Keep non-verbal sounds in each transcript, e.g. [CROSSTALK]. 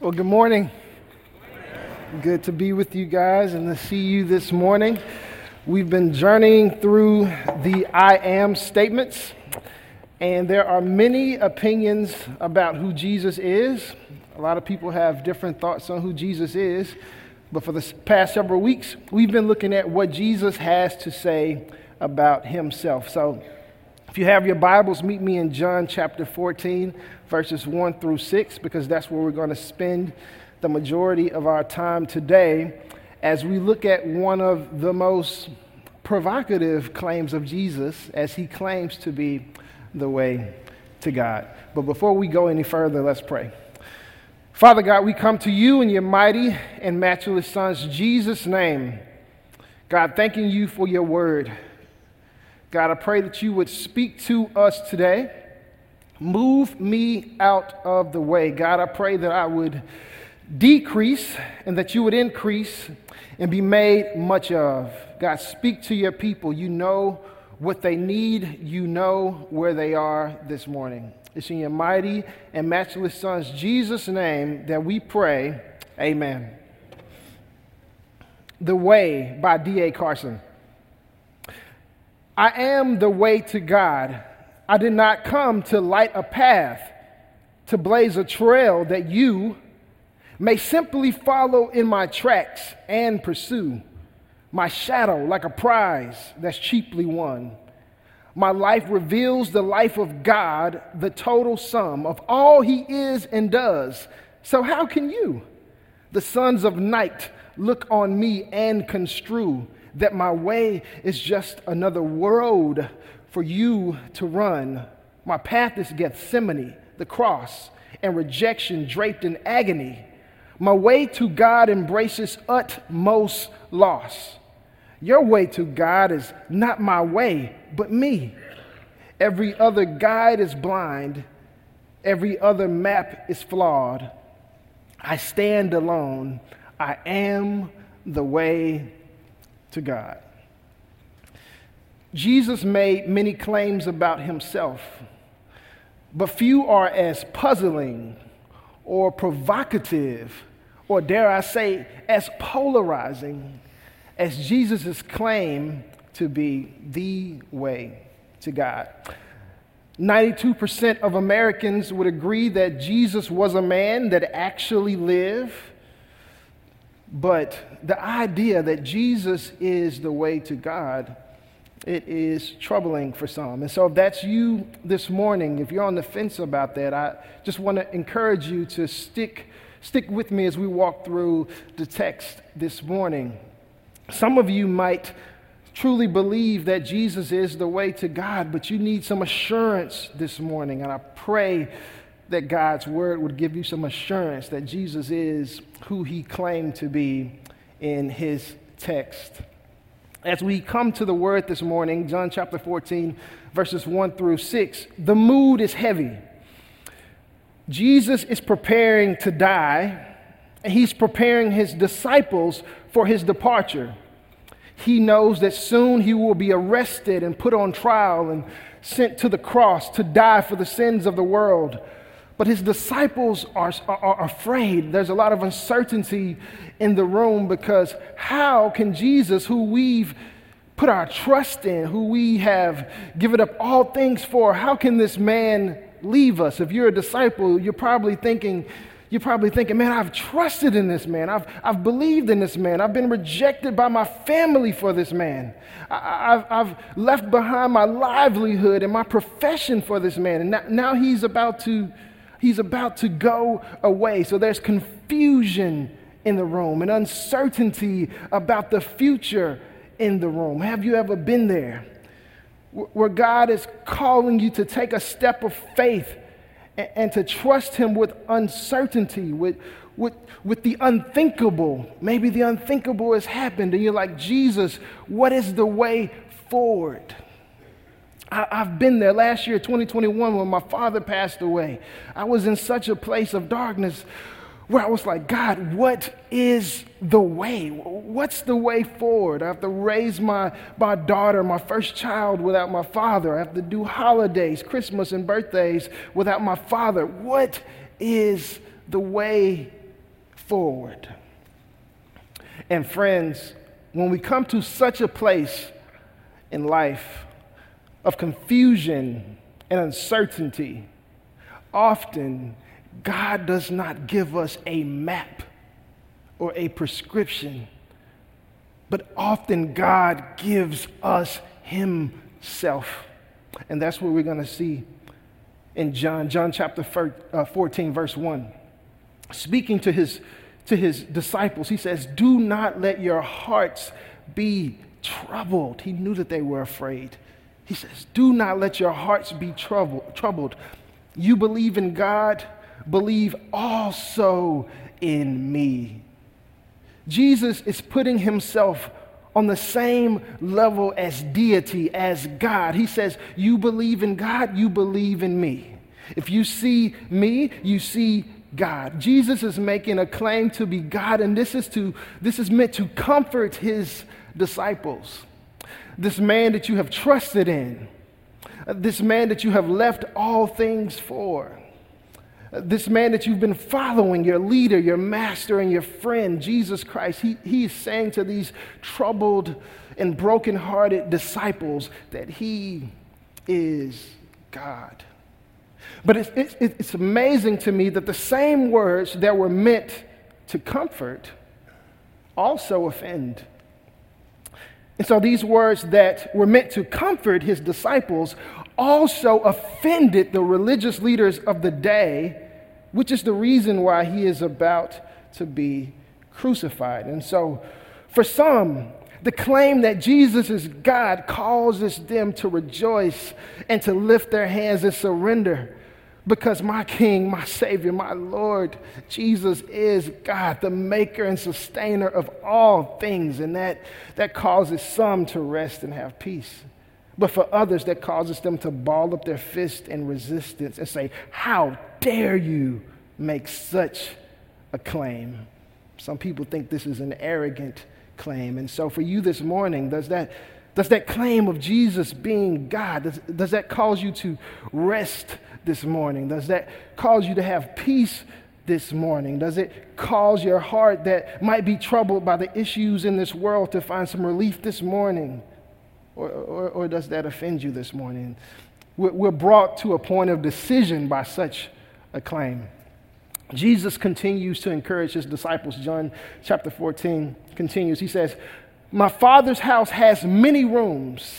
Well, good morning. Good to be with you guys and to see you this morning. We've been journeying through the I am statements, and there are many opinions about who Jesus is. A lot of people have different thoughts on who Jesus is, but for the past several weeks, we've been looking at what Jesus has to say about himself. So, if you have your Bibles, meet me in John chapter 14, verses 1 through 6, because that's where we're going to spend the majority of our time today as we look at one of the most provocative claims of Jesus as he claims to be the way to God. But before we go any further, let's pray. Father God, we come to you in your mighty and matchless Son's Jesus' name. God, thanking you for your word. God, I pray that you would speak to us today. Move me out of the way. God, I pray that I would decrease and that you would increase and be made much of. God, speak to your people. You know what they need, you know where they are this morning. It's in your mighty and matchless Son's Jesus' name that we pray. Amen. The Way by D.A. Carson. I am the way to God. I did not come to light a path, to blaze a trail that you may simply follow in my tracks and pursue. My shadow, like a prize that's cheaply won. My life reveals the life of God, the total sum of all He is and does. So, how can you, the sons of night, look on me and construe that my way is just another road for you to run. My path is Gethsemane, the cross, and rejection draped in agony. My way to God embraces utmost loss. Your way to God is not my way, but me. Every other guide is blind, every other map is flawed. I stand alone. I am the way to God. Jesus made many claims about himself, but few are as puzzling or provocative, or dare I say, as polarizing as Jesus' claim to be the way to God. 92% of Americans would agree that Jesus was a man that actually lived but the idea that Jesus is the way to God, it is troubling for some. And so, if that's you this morning, if you're on the fence about that, I just want to encourage you to stick, stick with me as we walk through the text this morning. Some of you might truly believe that Jesus is the way to God, but you need some assurance this morning. And I pray that God's word would give you some assurance that Jesus is who he claimed to be in his text. As we come to the word this morning, John chapter 14, verses 1 through 6, the mood is heavy. Jesus is preparing to die, and he's preparing his disciples for his departure. He knows that soon he will be arrested and put on trial and sent to the cross to die for the sins of the world. But his disciples are, are, afraid. There's a lot of uncertainty in the room because how can Jesus, who we've put our trust in, who we have given up all things for, how can this man leave us? If you're a disciple, you're probably thinking, you're probably thinking, man, I've trusted in this man. I've, I've believed in this man. I've been rejected by my family for this man. I, have I've left behind my livelihood and my profession for this man. And now, now he's about to He's about to go away. So there's confusion in the room and uncertainty about the future in the room. Have you ever been there? Where God is calling you to take a step of faith and, to trust Him with uncertainty, with, with, with the unthinkable. Maybe the unthinkable has happened, and you're like, Jesus, what is the way forward? I, have been there. Last year, 2021, when my father passed away, I was in such a place of darkness where I was like, God, what is the way? What's the way forward? I have to raise my, my daughter, my first child, without my father. I have to do holidays, Christmas, and birthdays without my father. What is the way forward. And friends, when we come to such a place in life of confusion and uncertainty, often God does not give us a map or a prescription, but often God gives us Himself. And that's what we're going to see in John, John chapter uh, 14, verse 1. Speaking to his, to his disciples, he says, Do not let your hearts be troubled. He knew that they were afraid. He says, Do not let your hearts be troubled. You believe in God, believe also in me. Jesus is putting himself on the same level as deity, as God. He says, You believe in God, you believe in me. If you see me, you see God. Jesus is making a claim to be God, and this is, to, this is meant to comfort his disciples. This man that you have trusted in, uh, this man that you have left all things for uh, this man that you've been following, your leader, your master, and your friend, Jesus Christ, he, he is saying to these troubled and brokenhearted disciples that he is God. But it's, it's, it's amazing to me that the same words that were meant to comfort also offend. And so these words that were meant to comfort his disciples also offended the religious leaders of the day, which is the reason why he is about to be crucified. And so, for some, the claim that Jesus is God causes them to rejoice and to lift their hands and surrender because my King, my Savior, my Lord, Jesus is God, the maker and sustainer of all things. And that, that causes some to rest and have peace. But for others, that causes them to ball up their fist in resistance and say, How dare you make such a claim? Some people think this is an arrogant claim. And so for you this morning, does that, does that claim of Jesus being God, does, does that cause you to rest this morning? Does that cause you to have peace this morning? Does it cause your heart that might be troubled by the issues in this world to find some relief this morning? Or, or, or does that offend you this morning? We're brought to a point of decision by such a claim. Jesus continues to encourage his disciples. John chapter 14 continues. He says, My Father's house has many rooms.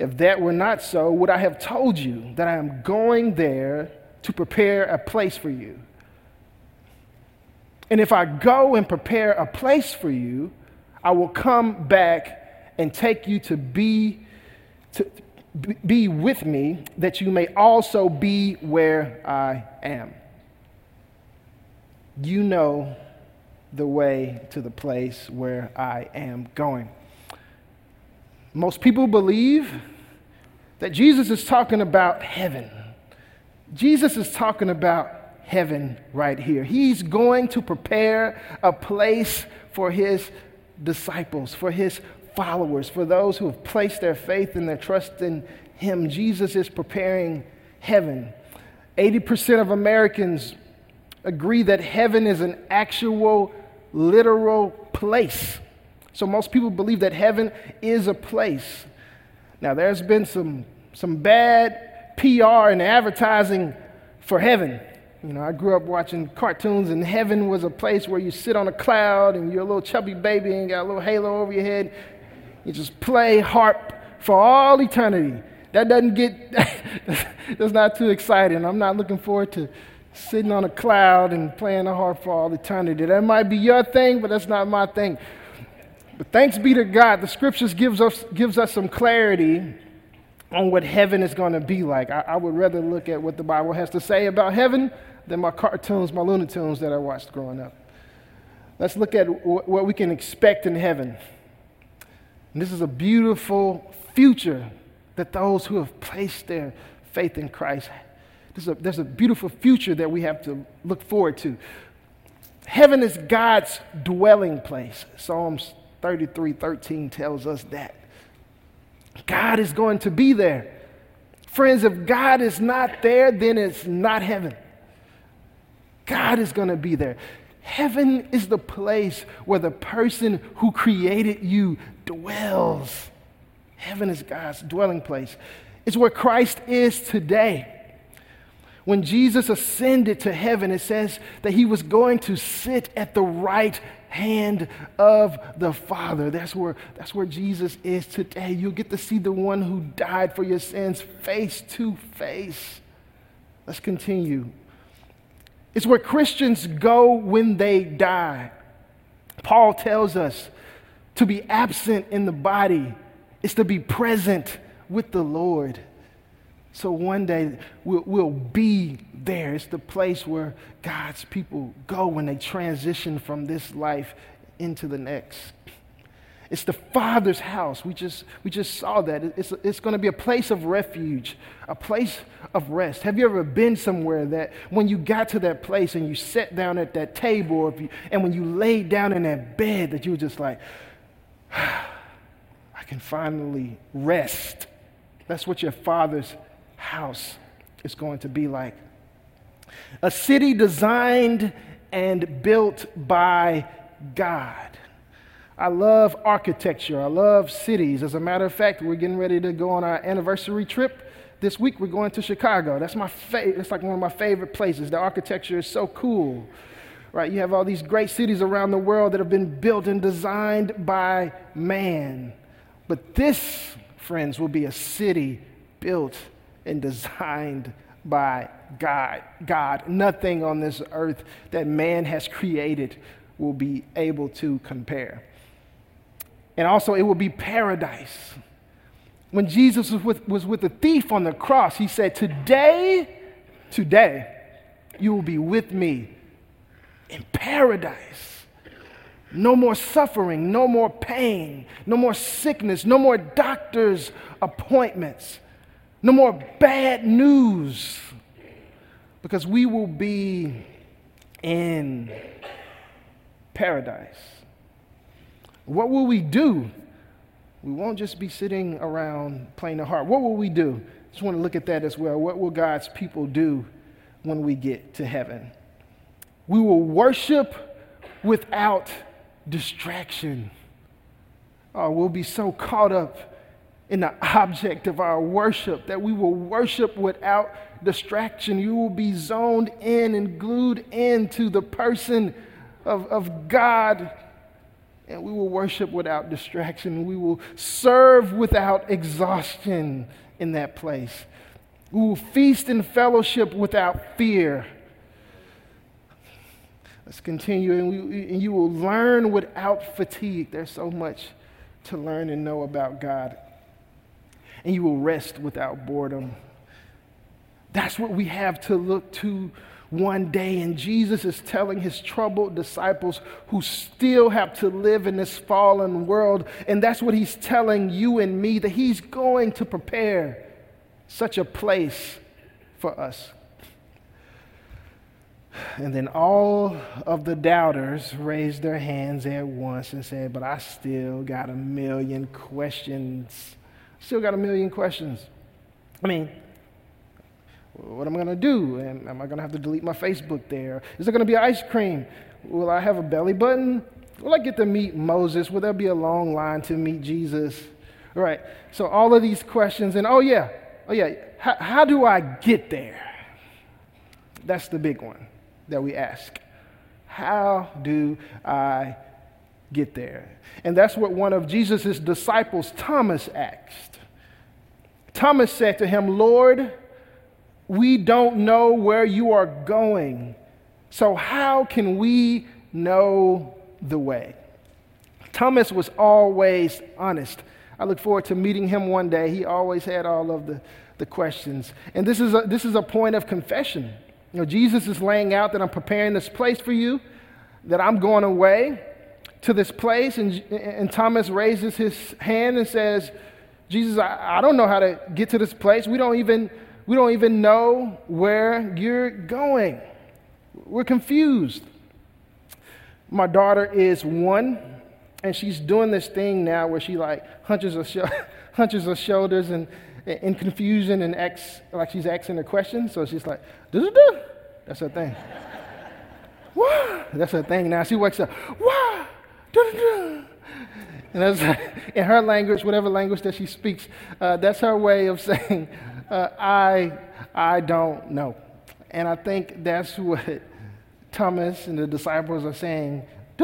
If that were not so, would I have told you that I am going there to prepare a place for you? And if I go and prepare a place for you, I will come back and take you to be, to be with me, that you may also be where I am. You know the way to the place where I am going. Most people believe that Jesus is talking about heaven. Jesus is talking about heaven right here. He's going to prepare a place for his disciples, for his followers, for those who have placed their faith and their trust in Him. Jesus is preparing heaven. 80% of Americans agree that heaven is an actual, literal place. So most people believe that heaven is a place. Now, there's been some, some bad PR and advertising for heaven. You know, I grew up watching cartoons, and heaven was a place where you sit on a cloud and you're a little chubby baby and got a little halo over your head. You just play harp for all eternity. That doesn't get, [LAUGHS] that's not too exciting. I'm not looking forward to sitting on a cloud and playing the harp for all eternity. That might be your thing, but that's not my thing. But thanks be to God, the scriptures gives us, gives us some clarity on what heaven is going to be like. I, I, would rather look at what the Bible has to say about heaven than my cartoons, my Looney Tunes that I watched growing up. Let's look at what we can expect in heaven. And this is a beautiful future that those who have placed their faith in Christ, there's a, there's a beautiful future that we have to look forward to. Heaven is God's dwelling place. Psalms 33 13 tells us that. God is going to be there. Friends, if God is not there, then it's not heaven. God is going to be there. Heaven is the place where the person who created you dwells. Heaven is God's dwelling place. It's where Christ is today. When Jesus ascended to heaven, it says that he was going to sit at the right hand of the Father. That's where, that's where Jesus is today. You'll get to see the one who died for your sins face to face. Let's continue. It's where Christians go when they die. Paul tells us to be absent in the body is to be present with the Lord. So one day we'll, we'll, be there. It's the place where God's people go when they transition from this life into the next. It's the Father's house. We just, we just saw that. It's, it's going to be a place of refuge, a place of rest. Have you ever been somewhere that when you got to that place and you sat down at that table you, and when you laid down in that bed that you were just like, [SIGHS] I can finally rest. That's what your Father's house is going to be like. A city designed and built by God. I love architecture. I love cities. As a matter of fact, we're getting ready to go on our anniversary trip. This week we're going to Chicago. That's my favorite. It's like one of my favorite places. The architecture is so cool. Right? You have all these great cities around the world that have been built and designed by man. But this, friends, will be a city built and designed by God. God, nothing on this earth that man has created will be able to compare. And also, it will be paradise. When Jesus was with, was with the thief on the cross, he said, Today, today, you will be with me in paradise. No more suffering, no more pain, no more sickness, no more doctor's appointments. No more bad news because we will be in paradise. What will we do? We won't just be sitting around playing the harp. What will we do? Just want to look at that as well. What will God's people do when we get to heaven? We will worship without distraction. Oh, we'll be so caught up in the object of our worship, that we will worship without distraction. You will be zoned in and glued into the person of, of God, and we will worship without distraction. We will serve without exhaustion in that place. We will feast in fellowship without fear. Let's continue, and, we, and you will learn without fatigue. There's so much to learn and know about God and you will rest without boredom. That's what we have to look to one day. And Jesus is telling his troubled disciples who still have to live in this fallen world. And that's what he's telling you and me that he's going to prepare such a place for us. And then all of the doubters raised their hands at once and said, But I still got a million questions. Still got a million questions. I mean, what am I going to do? Am, am I going to have to delete my Facebook there? Is there going to be ice cream? Will I have a belly button? Will I get to meet Moses? Will there be a long line to meet Jesus? All right. So all of these questions, and oh yeah, oh yeah, how, how do I get there? That's the big one that we ask. How do I get there? And that's what one of Jesus' disciples, Thomas, asked. Thomas said to him, Lord, we don't know where you are going, so how can we know the way? Thomas was always honest. I look forward to meeting him one day. He always had all of the, the questions. And this is, a, this is a point of confession. You know, Jesus is laying out that I'm preparing this place for you, that I'm going away to this place. And, and Thomas raises his hand and says, Jesus, I, I don't know how to get to this place. We don't even, we don't even know where you're going. We're confused. My daughter is one, and she's doing this thing now where she like hunches her, sh- [LAUGHS] hunches her shoulders and in confusion and acts like she's asking a question. So she's like, do that's her thing. [LAUGHS] Wah! That's her thing now. She wakes up, Wah! [LAUGHS] And that's in her language, whatever language that she speaks, uh, that's her way of [LAUGHS] saying, uh, I, I don't know. And I think that's what Thomas and the disciples are saying. [LAUGHS]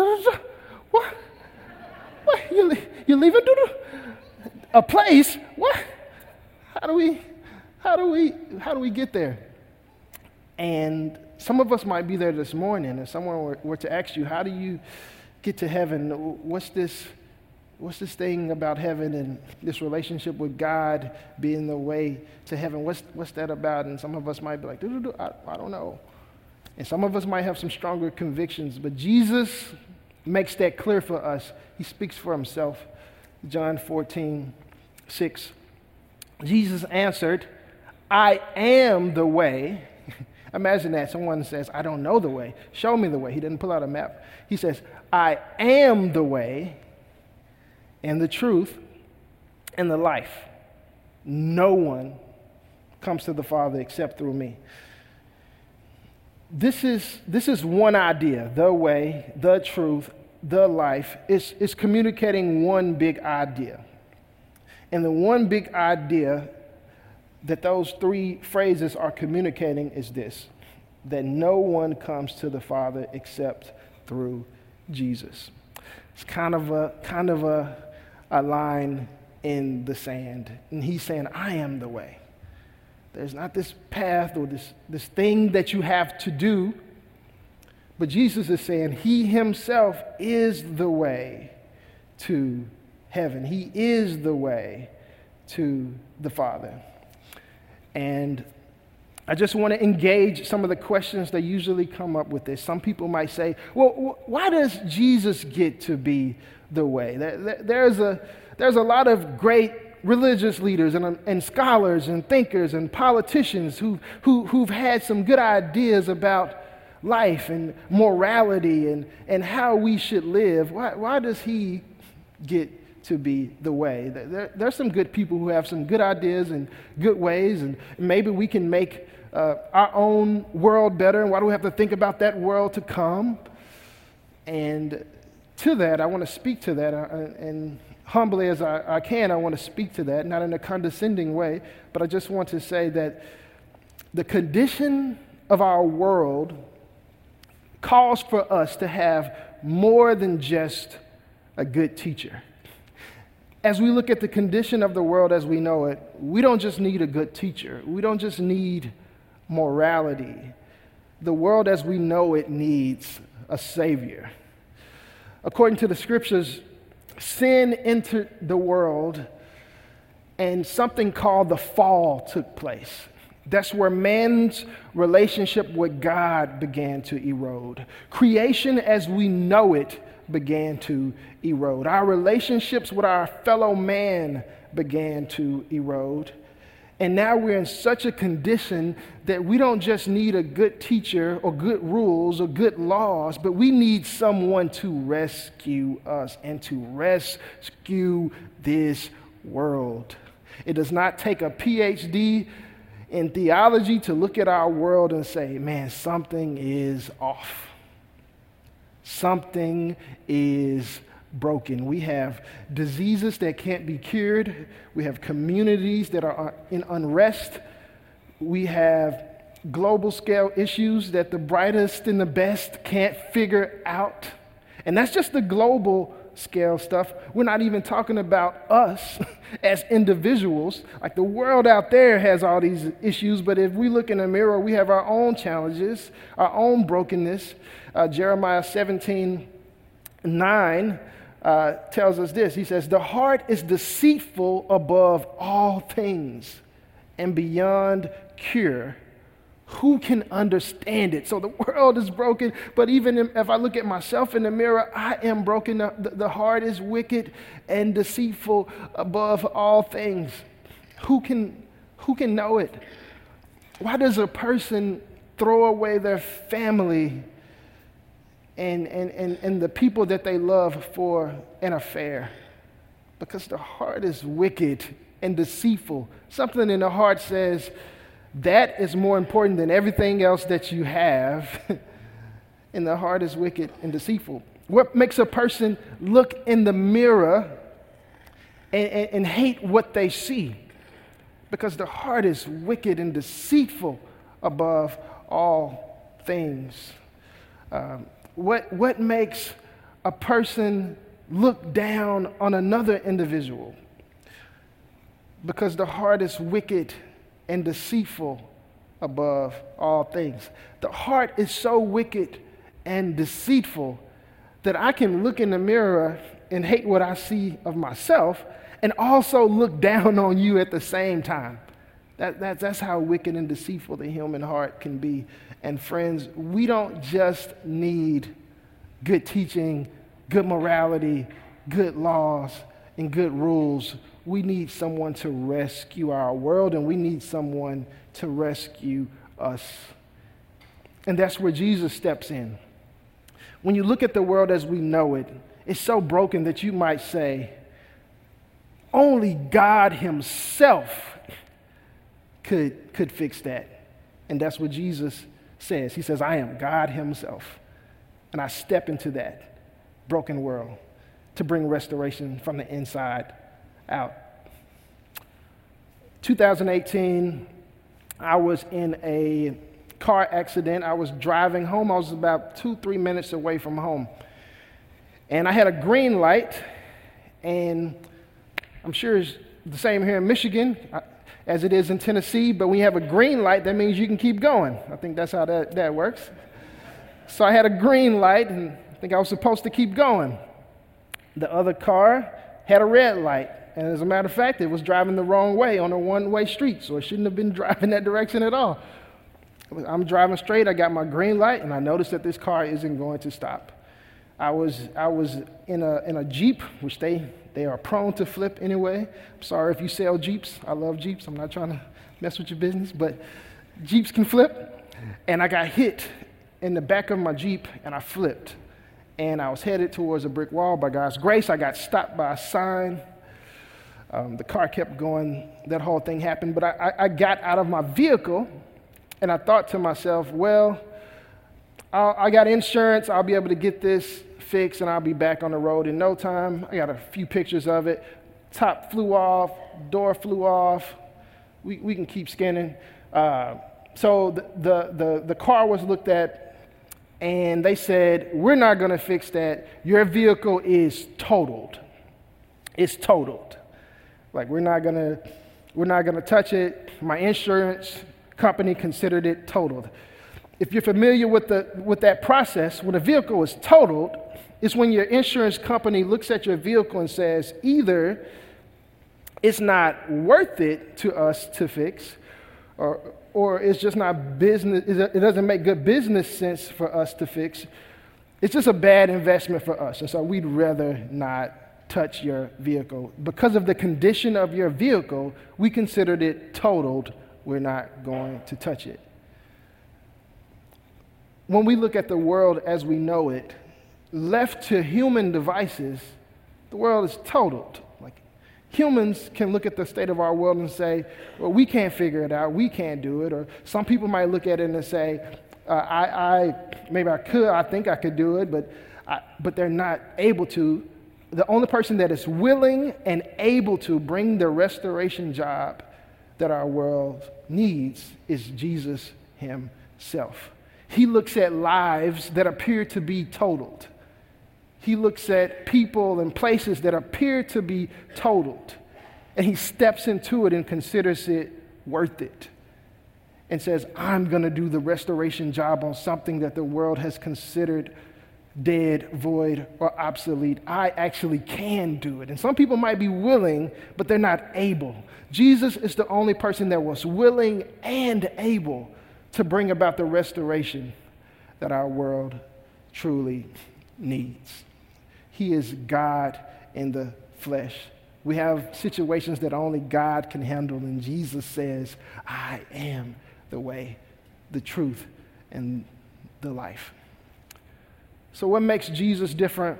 What? What? You, you leaving a place? What? How do we, how do we, how do we get there? And some of us might be there this morning, and someone were to ask you, how do you get to heaven? What's this? What's this thing about heaven and this relationship with God being the way to heaven? What's, what's that about? And some of us might be like, I, I don't know. And some of us might have some stronger convictions, but Jesus makes that clear for us. He speaks for himself. John 14, 6. Jesus answered, I am the way. [LAUGHS] Imagine that. Someone says, I don't know the way. Show me the way. He didn't pull out a map. He says, I am the way and the truth and the life. No one comes to the Father except through me. This is, this is one idea the way, the truth, the life. It's, it's communicating one big idea. And the one big idea that those three phrases are communicating is this that no one comes to the Father except through Jesus. It's kind of a kind of a a line in the sand. And he's saying, I am the way. There's not this path or this, this thing that you have to do. But Jesus is saying he himself is the way to heaven. He is the way to the Father. And I just want to engage some of the questions that usually come up with this. Some people might say, well, why does Jesus get to be the way. There's a, there's a lot of great religious leaders and, um, and scholars and thinkers and politicians who, who, who've had some good ideas about life and morality and, and how we should live. Why, why does he get to be the way? There, there's some good people who have some good ideas and good ways, and maybe we can make uh, our own world better. And why do we have to think about that world to come? And to that, I want to speak to that, uh, and humbly as I, I can, I want to speak to that, not in a condescending way, but I just want to say that the condition of our world calls for us to have more than just a good teacher. As we look at the condition of the world as we know it, we don't just need a good teacher. We don't just need morality. The world as we know it needs a savior according to the scriptures, sin entered the world and something called the fall took place. That's where man's relationship with God began to erode. Creation as we know it began to erode. Our relationships with our fellow man began to erode. And now we're in such a condition that we don't just need a good teacher or good rules or good laws, but we need someone to rescue us and to rescue this world. It does not take a PhD in theology to look at our world and say, man, something is off. Something is broken. We have diseases that can't be cured. We have communities that are in unrest. We have global scale issues that the brightest and the best can't figure out. And that's just the global scale stuff. We're not even talking about us [LAUGHS] as individuals. Like the world out there has all these issues, but if we look in the mirror, we have our own challenges, our own brokenness. Uh, Jeremiah 17 9 uh, tells us this. He says, The heart is deceitful above all things and beyond cure. Who can understand it? So the [LAUGHS] world is broken, but even if I look at myself in the mirror, I am broken. The, the heart is wicked and deceitful above all things. Who can, who can know it? Why does a person throw away their family and, and, and, and the people that they love for an affair. Because the heart is wicked and deceitful. Something in the heart says, that is more important than everything else that you have. [LAUGHS] and the heart is wicked and deceitful. What makes a person look in the mirror and, and, and hate what they see? Because the heart is wicked and deceitful above all things. Um, what, what makes a person look down on another individual? Because the heart is wicked and deceitful above all things. The heart is so wicked and deceitful that I can look in the mirror and hate what I see of myself and also look [LAUGHS] down on you at the same time. That, that, that's how wicked and deceitful the human heart can be. And friends, we don't just need good teaching, good morality, good laws, and good rules. We need someone to rescue our world, and we need someone to rescue us. And that's where Jesus steps in. When you look at the world as we know it, it's so broken that you might say, only God Himself could, could fix that. And that's what Jesus says. He says, I am God Himself. And I step into that broken world to bring restoration from the inside out. 2018, I was in a car accident. I was driving home. I was about two, three minutes away from home. And I had a green light, and I'm sure it's the same here in Michigan uh, as it is in Tennessee, but you have a green light, that means you can keep going. I think that's how that, that works. So I had a green light, and I think I was supposed to keep going. The other car had a red light. And as a matter of fact, it was driving the wrong way on a one way street, so it shouldn't have been [LAUGHS] driving that direction at all. I'm driving straight, I got my green light, and I noticed that this car isn't going to stop. I was, I was in, a, in a Jeep, which they, they are prone to flip anyway. I'm sorry if you sell Jeeps. I love Jeeps. I'm not trying to mess with your business, but Jeeps can flip. And I got hit in the back of my Jeep, and I flipped. And I was headed towards a brick wall. By God's grace, I got stopped by a sign. Um, the car kept going. That whole thing happened. But I, I, got out of my vehicle and I thought to myself, well, I'll, I got insurance. I'll be able to get this fixed and I'll be back on the road in no time. I got a few pictures of it. Top flew off, door flew off. We, we can keep scanning. Uh, so the, the, the, the car was looked at and they said, We're not going to fix that. Your vehicle is totaled. It's totaled. Like, we're not going to. We're not going to touch it. My insurance company considered it totaled. If you're familiar with, the, with that process, when a vehicle is totaled, it's when your insurance company looks at your vehicle and says, either it's not worth it to us to fix, or, or it's just not business, it doesn't make good business sense for us to fix. It's just a bad investment for us. And so we'd rather not touch your vehicle. Because of the condition of your vehicle, we considered it totaled we're not going to touch it. When we look at the world as we know it, left to human devices, the world is totaled. Like humans can look at the state of our world and say, well, we can't figure it out, we can't do it. Or some people might look at it and say, uh, I, I, maybe I could, I think I could do it, but, I, but they're not able to. The only person that is willing and able to bring the restoration job that our world needs is Jesus himself. He looks at lives that appear to be totaled. He looks at people and places that appear to be totaled. And he steps into it and considers it worth it. And says, I'm going to do the restoration job on something that the world has considered dead, void, or obsolete. I actually can do it. And some people might be willing, but they're not able. Jesus is the only person that was willing and able to bring about the restoration that our world truly needs. He is God in the flesh. We have situations that only God can handle, and Jesus says, I am the way, the truth, and the life. So, what makes Jesus different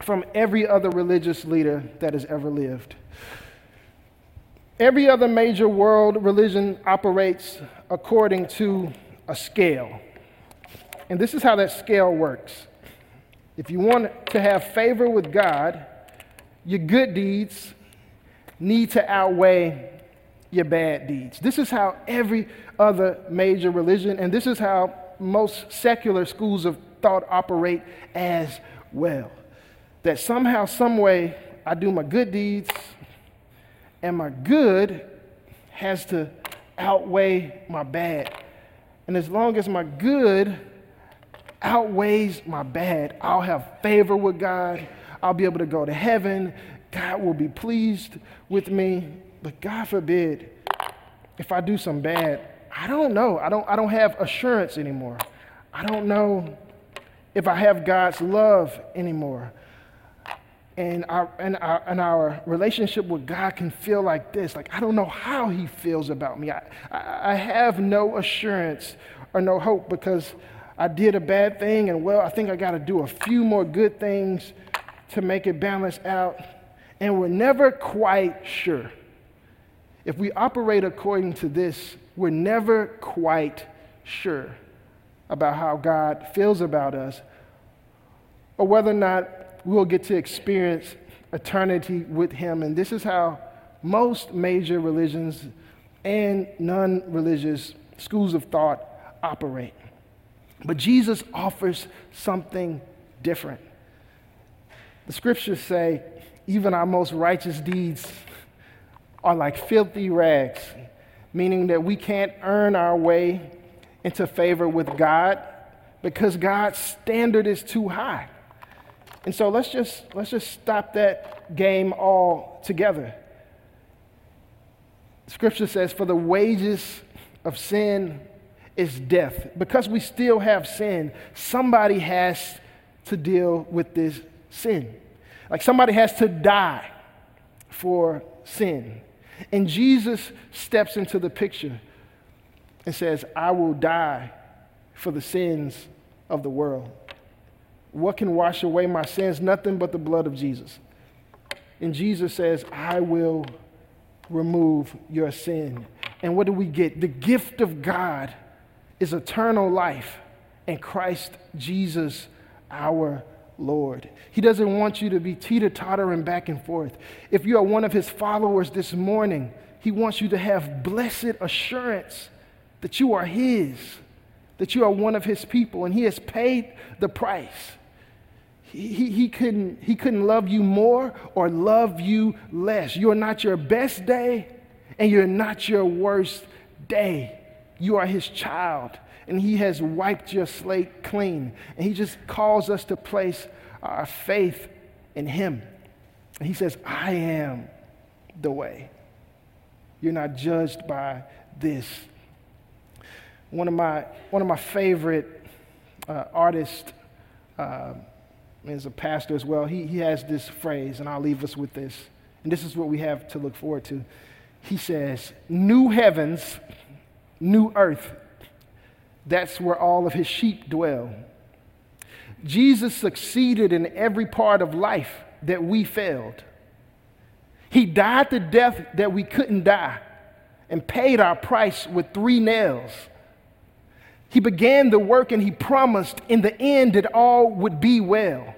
from every other religious leader that has ever lived? Every other major world religion operates according to a scale. And this is how that scale works. If you want to have favor with God, your good deeds need to outweigh your bad deeds. This is how every other major religion, and this is how most secular schools of thought operate as well. That somehow, some way, I do my good deeds, and my good has to outweigh my bad. And as long as my good outweighs my bad, I'll have favor with God. I'll be able to go to heaven. God will be pleased with me. But God forbid, if I do some bad, I don't know. I don't, I don't have assurance anymore. I don't know if I have God's love anymore. And our, and, our, and our relationship with God can feel like this like, I don't know how He feels about me. I, I, I have no assurance or no hope because I did a bad thing, and well, I think I got to do a few more good things to make it balance out. And we're never quite sure. If we operate according to this, we're never quite sure about how God feels about us or whether or not we'll get to experience eternity with Him. And this is how most major religions and non religious schools of thought operate. But Jesus offers something different. The scriptures say, even our most righteous deeds are like filthy rags, meaning that we can't earn our way into favor with God because God's standard is too high. And so let's just let's just stop that game all together. Scripture says, For the wages of sin is death. Because we still have sin, somebody has to deal with this sin. Like somebody has to die for sin. And Jesus steps into the picture and says, I will die for the sins of the world. What can wash away my sins? Nothing but the blood of Jesus. And Jesus says, I will remove your sin. And what do we get? The gift of God is eternal life in Christ Jesus our Lord. He doesn't want you to be teeter tottering back and forth. If you are one of his followers this morning, he wants you to have blessed assurance that you are his, that you are one of his people, and he has paid the price. He, he, he, couldn't, he couldn't love you more or love you less. You are not your best day, and you're not your worst day. You are his child, and he has wiped your slate clean. And he just calls us to place our faith in him. And he says, I am the way. You're not judged by this. One of my, one of my favorite uh, artists, uh, is a pastor as well, he, he has this phrase, and I'll leave us with this. And this is what we have to look forward to. He says, New heavens new earth. That's where all of his sheep dwell. Jesus succeeded in every part of life that we failed. He died the death that we couldn't die and paid our price with three nails. He began the work and he promised in the end that all would be well.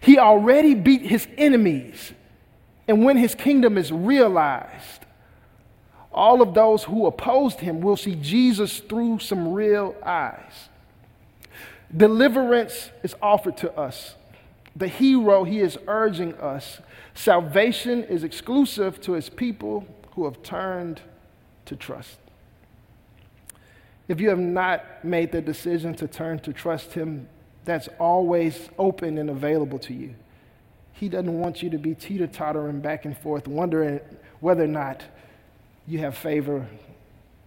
He already beat his enemies, and when his kingdom is realized, all of those who opposed him will see Jesus through some real eyes. Deliverance is offered to us. The hero he is urging us. Salvation is exclusive to his people who have turned to trust. If you have not made the decision to turn to trust him, that's always open and available to you. He doesn't want you to be teeter tottering back and forth, wondering whether or not you have favor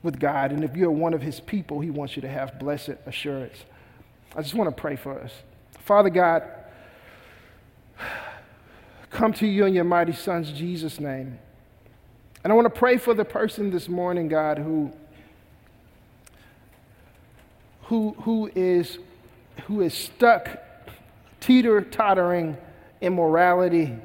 with God. And if you're one of his people, he wants you to have blessed assurance. I just want to pray for us. Father God, come to you in your mighty son's Jesus' name. And I want to pray for the person this morning, God, who, who, who, is, who is stuck teeter tottering immorality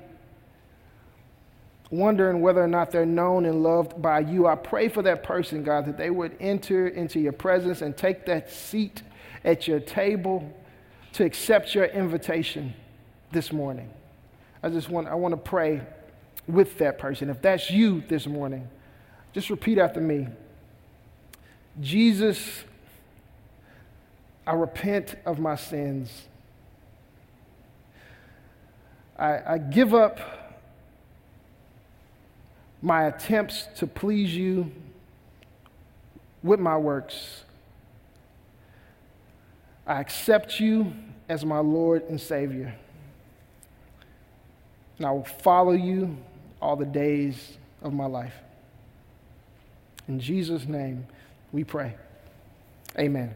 wondering whether or not they're known and loved by you. I pray for that person, God, that they would enter into your presence and take that seat at your table to accept your invitation this morning. I just want, I want to pray with that person. If that's you this morning, just repeat after me Jesus, I repent of my sins. I, I give up my attempts to please you with my works. I accept you as my Lord and Savior. And I will follow you all the days of my life. In Jesus' name we pray. Amen.